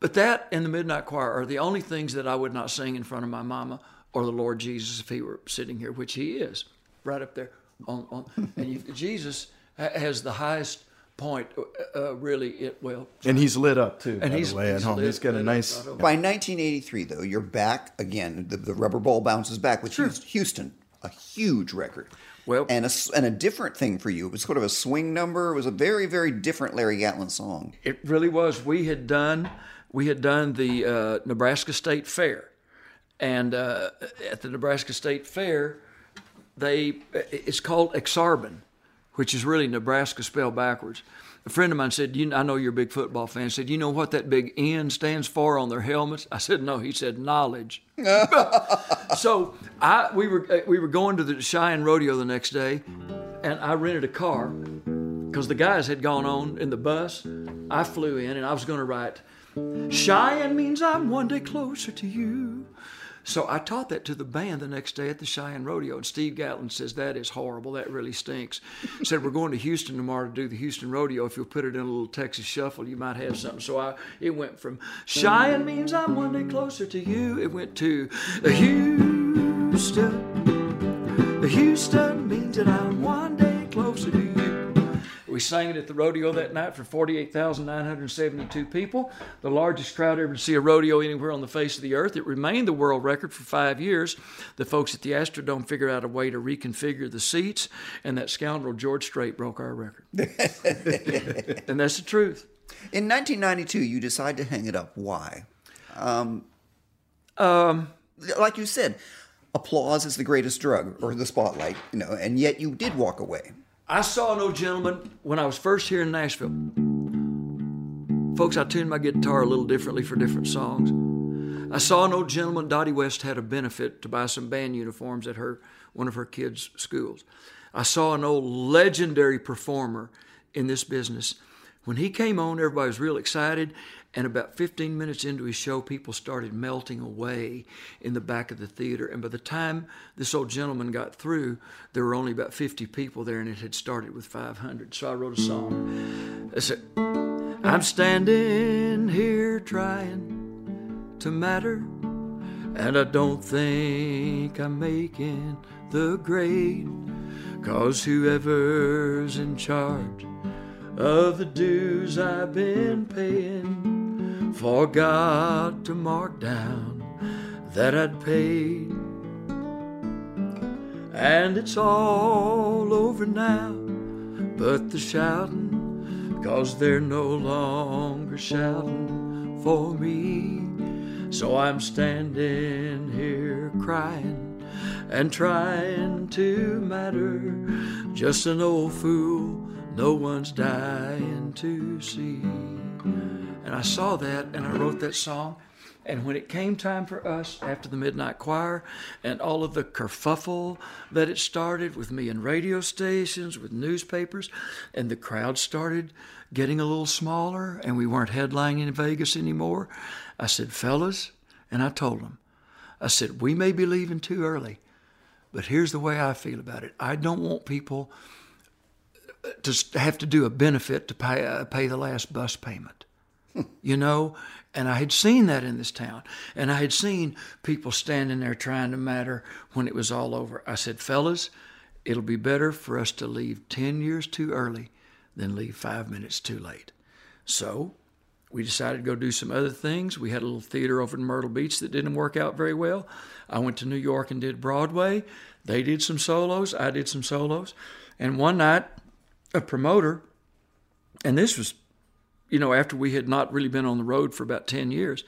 But that and the Midnight Choir are the only things that I would not sing in front of my mama or the Lord Jesus if he were sitting here, which he is, right up there. On, on and you, Jesus has the highest point, uh, uh, really. It well, And he's lit up too. and by he's, the way, at he's home. lit- he's got a nice. up. By 1983, though, you're back again. The, the rubber ball bounces back with Houston, Houston, a huge record. Well- and a, s- and a different thing for you. It was sort of a swing number. It was a very, very different Larry Gatlin song. It really was. We had done we had done the uh, Nebraska State Fair, and uh, at the Nebraska State Fair, they it's called Aksarben, which is really Nebraska spelled backwards. A friend of mine said, you, "I know you're a big football fan." Said, "You know what that big N stands for on their helmets?" I said, "No." He said, "Knowledge." so I we were uh, we were going to the Cheyenne Rodeo the next day, and I rented a car because the guys had gone on in the bus. I flew in and I was going to write, Cheyenne means I'm one day closer to you. So I taught that to the band the next day at the Cheyenne Rodeo. And Steve Gatlin says, That is horrible. That really stinks. Said, We're going to Houston tomorrow to do the Houston Rodeo. If you'll put it in a little Texas shuffle, you might have something. So I, it went from Cheyenne means I'm one day closer to you. It went to Houston. Houston means that I'm one day closer to you. We sang it at the rodeo that night for 48,972 people, the largest crowd ever to see a rodeo anywhere on the face of the earth. It remained the world record for five years. The folks at the Astrodome figured out a way to reconfigure the seats, and that scoundrel George Strait broke our record. and that's the truth. In 1992, you decide to hang it up. Why? Um, Like you said, applause is the greatest drug, or the spotlight, you know, and yet you did walk away. I saw an old gentleman when I was first here in Nashville. Folks, I tuned my guitar a little differently for different songs. I saw an old gentleman, Dottie West had a benefit to buy some band uniforms at her one of her kids' schools. I saw an old legendary performer in this business When he came on, everybody was real excited. And about 15 minutes into his show, people started melting away in the back of the theater. And by the time this old gentleman got through, there were only about 50 people there, and it had started with 500. So I wrote a song. I said, I'm standing here trying to matter, and I don't think I'm making the grade. Cause whoever's in charge of the dues I've been paying forgot to mark down that I'd paid. And it's all over now, but the shouting, cause they're no longer shouting for me. So I'm standing here crying and trying to matter, just an old fool no one's dying to see. And I saw that and I wrote that song. And when it came time for us after the midnight choir and all of the kerfuffle that it started with me in radio stations, with newspapers, and the crowd started getting a little smaller and we weren't headlining in Vegas anymore, I said, fellas, and I told them, I said, we may be leaving too early, but here's the way I feel about it. I don't want people to have to do a benefit to pay uh, pay the last bus payment. you know, and I had seen that in this town, and I had seen people standing there trying to matter when it was all over. I said, fellas, it'll be better for us to leave ten years too early than leave five minutes too late. So we decided to go do some other things. We had a little theater over in Myrtle Beach that didn't work out very well. I went to New York and did Broadway. They did some solos. I did some solos. And one night, a promoter, and this was, you know, after we had not really been on the road for about 10 years,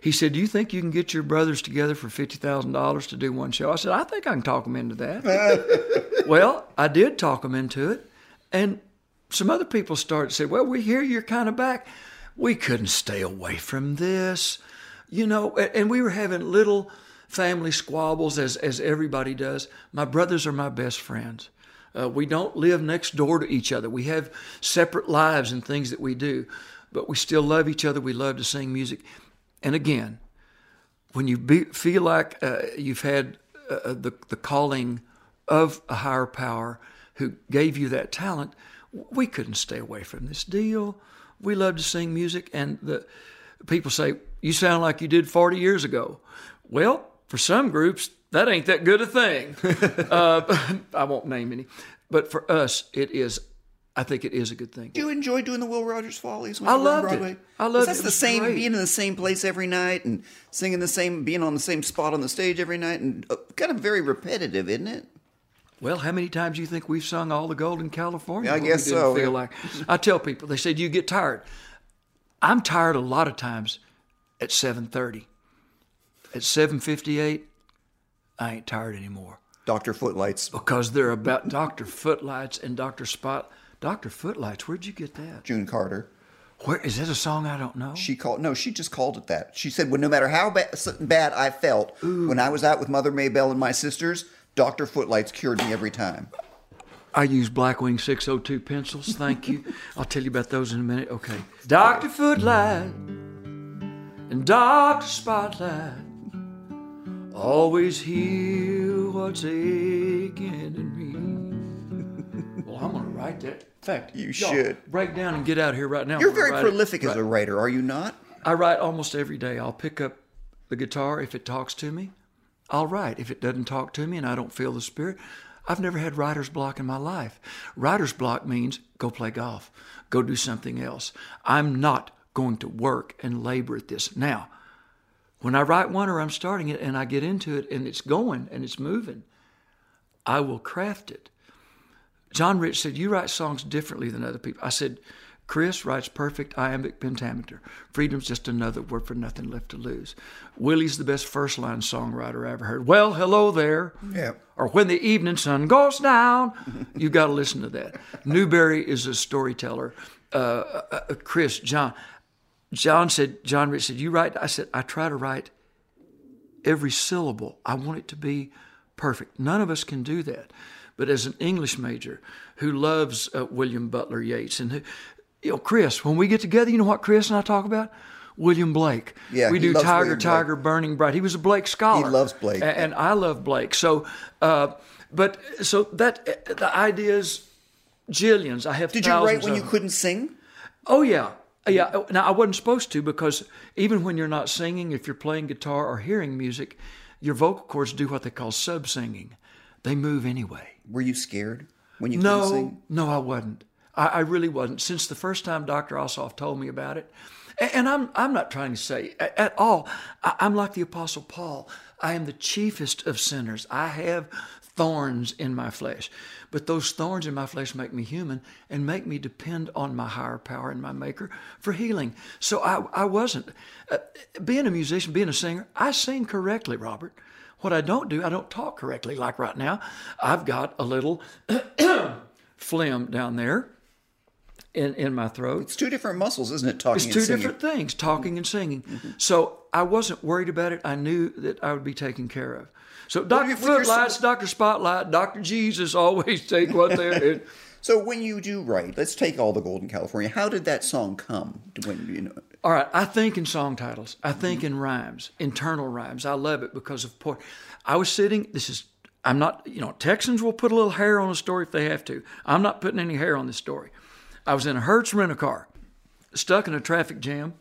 he said, Do you think you can get your brothers together for $50,000 to do one show? I said, I think I can talk them into that. well, I did talk them into it. And some other people started to say, Well, we hear you're kind of back. We couldn't stay away from this, you know, and we were having little family squabbles as, as everybody does. My brothers are my best friends. Uh, we don't live next door to each other. We have separate lives and things that we do, but we still love each other. We love to sing music. And again, when you be, feel like uh, you've had uh, uh, the, the calling of a higher power who gave you that talent, we couldn't stay away from this deal. We love to sing music, and the people say, You sound like you did 40 years ago. Well, for some groups, that ain't that good a thing. uh, I won't name any, but for us, it is. I think it is a good thing. Do you enjoy doing the Will Rogers Follies? I loved it. I loved That's it. the same, great. being in the same place every night and singing the same, being on the same spot on the stage every night, and uh, kind of very repetitive, isn't it? Well, how many times do you think we've sung all the gold in California? Yeah, I guess so, Feel yeah. like I tell people, they say, "Do you get tired?" I'm tired a lot of times at 7:30. At 7:58, I ain't tired anymore Doctor Footlights, because they're about Dr. Footlights and Dr. Spot. Dr. Footlights, where'd you get that? June Carter. Where is that a song I don't know? She called. No, she just called it that. She said, "Well, no matter how ba- bad I felt when I was out with Mother Maybelle and my sisters, Doctor Footlights cured me every time." I use Blackwing 602 pencils. Thank you. I'll tell you about those in a minute. Okay. Dr. Footlight and Dr. Spotlight always heal what's aching in me. well, I'm going to write that. In fact, You y'all should. break down and get out of here right now. You're very write it. prolific as Right. a writer, are you not? I write almost every day. I'll pick up the guitar if it talks to me. I'll write. If it doesn't talk to me and I don't feel the spirit, I've never had writer's block in my life. Writer's block means go play golf, go do something else. I'm not going to work and labor at this. Now, when I write one or I'm starting it and I get into it and it's going and it's moving, I will craft it. John Rich said, You write songs differently than other people. I said, Kris writes perfect iambic pentameter. Freedom's just another word for nothing left to lose. Willie's the best first line songwriter I ever heard. Well, hello there. Yeah. Or when the evening sun goes down. you got to listen to that. Newbury is a storyteller. Uh, uh, uh, Kris, John. John said, John Rich said, You write? I said, I try to write every syllable. I want it to be perfect. None of us can do that. But as an English major who loves uh, William Butler Yeats and who, you know, Kris, when we get together, you know what Kris and I talk about? William Blake. Yeah, we do Tiger, William Blake. Tiger, Burning Bright. He was a Blake scholar. He loves Blake. A- and, I love Blake. So, uh, but so that the idea is jillions. I have. Did you write when you couldn't sing? Oh yeah, yeah. Oh, now I wasn't supposed to because even when you're not singing, if you're playing guitar or hearing music, your vocal cords do what they call sub singing. They move anyway. Were you scared when you couldn't No, sing? no, I wasn't. I, I really wasn't. Since the first time Dr. Ossoff told me about it, A- and I'm I'm not trying to say a- at all. I, I'm like the Apostle Paul. I am the chiefest of sinners. I have thorns in my flesh, but those thorns in my flesh make me human and make me depend on my higher power and my Maker for healing. So I I wasn't uh, being a musician, being a singer. I sing correctly, Robert. What I don't do, I don't talk correctly. Like right now, I've got a little phlegm down there in, in my throat. It's two different muscles, isn't it? Talking It's two different things, talking and singing. Mm-hmm. Mm-hmm. So I wasn't worried about it. I knew that I would be taken care of. So Dr. Footlights, Dr. Spotlight, Dr. Jesus always take what they're. So when you do write, let's take all the Golden California. How did that song come? When you know, All right, I think in song titles. I think mm-hmm. in rhymes, internal rhymes. I love it because of poor. I was sitting. This is. I'm not. You know, Texans will put a little hair on a story if they have to. I'm not putting any hair on this story. I was in a Hertz rent a car, stuck in a traffic jam.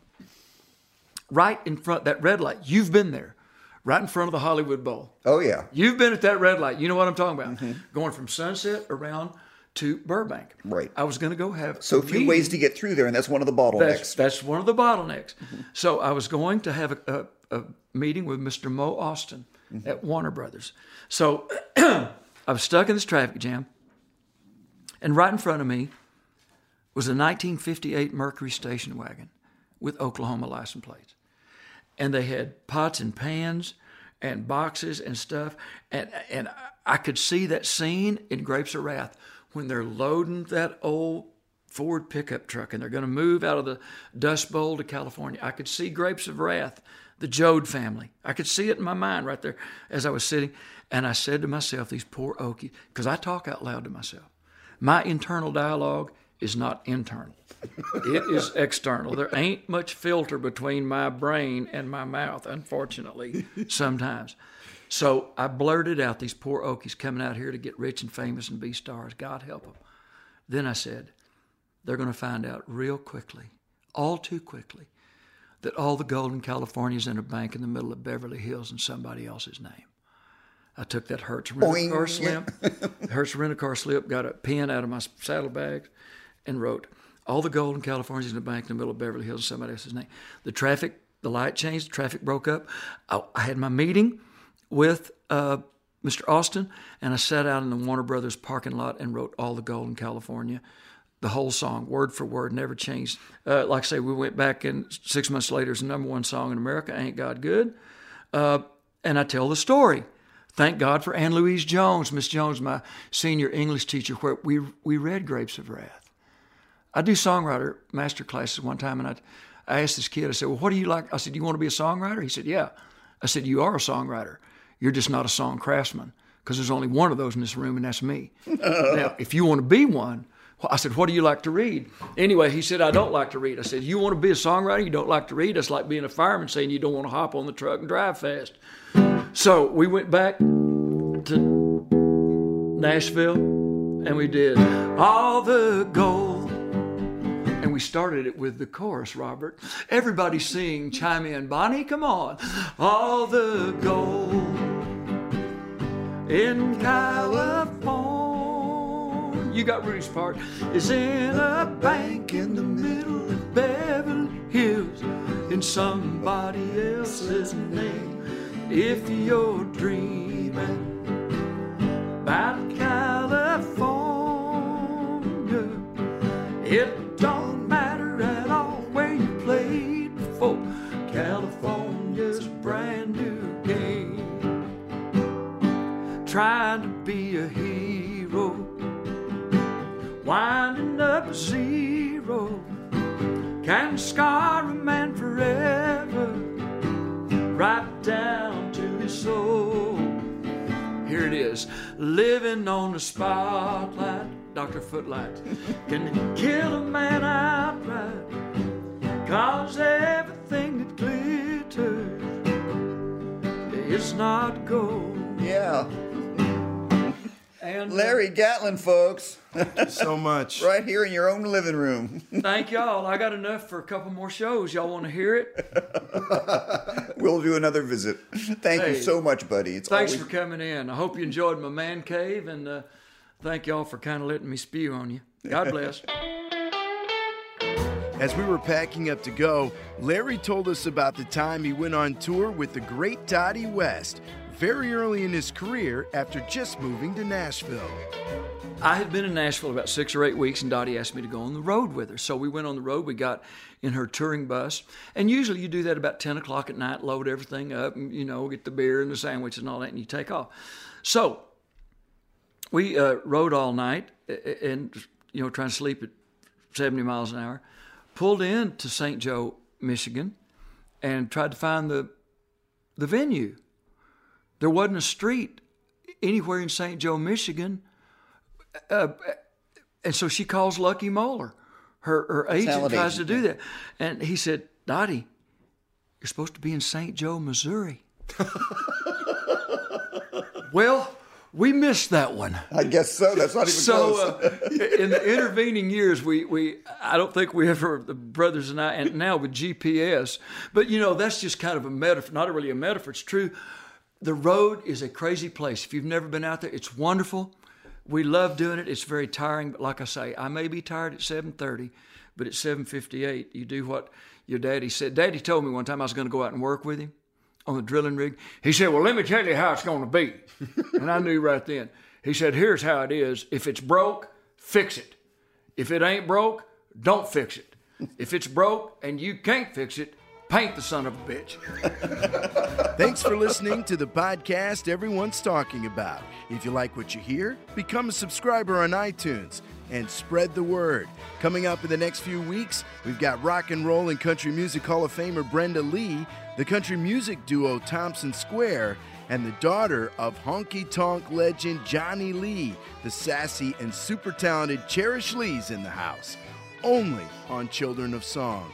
Right in front that red light. You've been there, right in front of the Hollywood Bowl. oh yeah, You've been at that red light. You know what I'm talking about. Mm-hmm. Going from Sunset around to Burbank. Right. I was going to go have so a few meeting. ways to get through there, and that's one of the bottlenecks. that's one of the bottlenecks. So I was going to have a, a, a meeting with Mr. Mo Ostin at Warner Brothers. So I was stuck in this traffic jam, and right in front of me was a 1958 Mercury station wagon with Oklahoma license plates. And they had pots and pans and boxes and stuff. And, and I could see that scene in Grapes of Wrath when they're loading that old Ford pickup truck and they're going to move out of the Dust Bowl to California. I could see Grapes of Wrath, the Joad family. I could see it in my mind right there as I was sitting. And I said to myself, these poor Okies, because I talk out loud to myself. My internal dialogue is not internal. It is external. There ain't much filter between my brain and my mouth, unfortunately, sometimes. So I blurted out these poor Okies coming out here to get rich and famous and be stars. God help them. Then I said, they're going to find out real quickly, all too quickly, that all the gold in California is in a bank in the middle of Beverly Hills in somebody else's name. I took that Hertz rent car slip, Hertz rent a car slip, got a pen out of my saddlebags, and wrote, "All the gold in California is in a bank in the middle of Beverly Hills, somebody else's name." The traffic, the light changed, the traffic broke up. I, I had my meeting with uh, Mr. Ostin, and I sat out in the Warner Brothers parking lot and wrote "All the gold in California." The whole song, word for word, never changed. Uh, like I say, we went back, and six months later, it's the number one song in America. Ain't God good? Uh, and I tell the story. Thank God for Anne Louise Jones, Miss Jones, my senior English teacher, where we we read Grapes of Wrath. I do songwriter master classes one time, and I, I asked this kid, I said, "Well, what do you like?" I said, Do "You want to be a songwriter?" He said, "Yeah." I said, "You are a songwriter. You're just not a song craftsman because there's only one of those in this room, and that's me." now, if you want to be one, I said, "What do you like to read?" Anyway, he said, "I don't like to read." I said, "You want to be a songwriter? You don't like to read? That's like being a fireman saying you don't want to hop on the truck and drive fast." So we went back to Nashville and we did all the gold. And we started it with the chorus, Robert. Everybody sing, chime in. Bonnie, come on. All the gold in California. You got Rudy's part. Is in a bank in the middle of Beverly Hills in somebody else's name. If you're dreaming about California. It don't spotlight. Dr. Footlights can kill a man outright. Cause everything that glitters is not gold. Yeah. And uh, Larry Gatlin, folks. so much. right here in your own living room. thank y'all. I got enough for a couple more shows. Y'all want to hear it? we'll do another visit. Thank you so much, buddy. It's Thanks always for coming in. I hope you enjoyed my man cave, and uh, thank y'all for kind of letting me spew on you. God bless. As we were packing up to go, Larry told us about the time he went on tour with the great Dottie West very early in his career after just moving to Nashville. I had been in Nashville about six or eight weeks, and Dottie asked me to go on the road with her. So we went on the road. We got in her touring bus, and usually you do that about ten o'clock at night. Load everything up, and you know, get the beer and the sandwich and all that, and you take off. So we uh, rode all night, and you know, trying to sleep at seventy miles an hour. Pulled in to St. Joe, Michigan, and tried to find the the venue. There wasn't a street anywhere in St. Joe, Michigan and so she calls Lucky Moeller. Her her agent tries to do that, and he said, "Dottie, you're supposed to be in St. Joe, Missouri." well, we missed that one. I guess so. That's not even So close. uh, in the intervening years, we, we I don't think we ever the brothers and I and now with GPS, but you know that's just kind of a metaphor, not really a metaphor. It's true. The road is a crazy place. If you've never been out there, it's wonderful. We love doing it. It's very tiring, but like I say, I may be tired at seven thirty, but at seven fifty eight, you do what your daddy said. Daddy told me one time I was going to go out and work with him on the drilling rig. He said, Well, let me tell you how it's going to be. and I knew right then. He said, Here's how it is. If it's broke, fix it. If it ain't broke, don't fix it. If it's broke and you can't fix it, paint the son of a bitch. Thanks for listening to the podcast everyone's talking about. If you like what you hear, become a subscriber on iTunes and spread the word. Coming up in the next few weeks, we've got rock and roll and country music Hall of Famer Brenda Lee, the country music duo Thompson Square, and the daughter of honky tonk legend Johnny Lee, the sassy and super talented Cherish Lee's in the house. Only on Children of Song.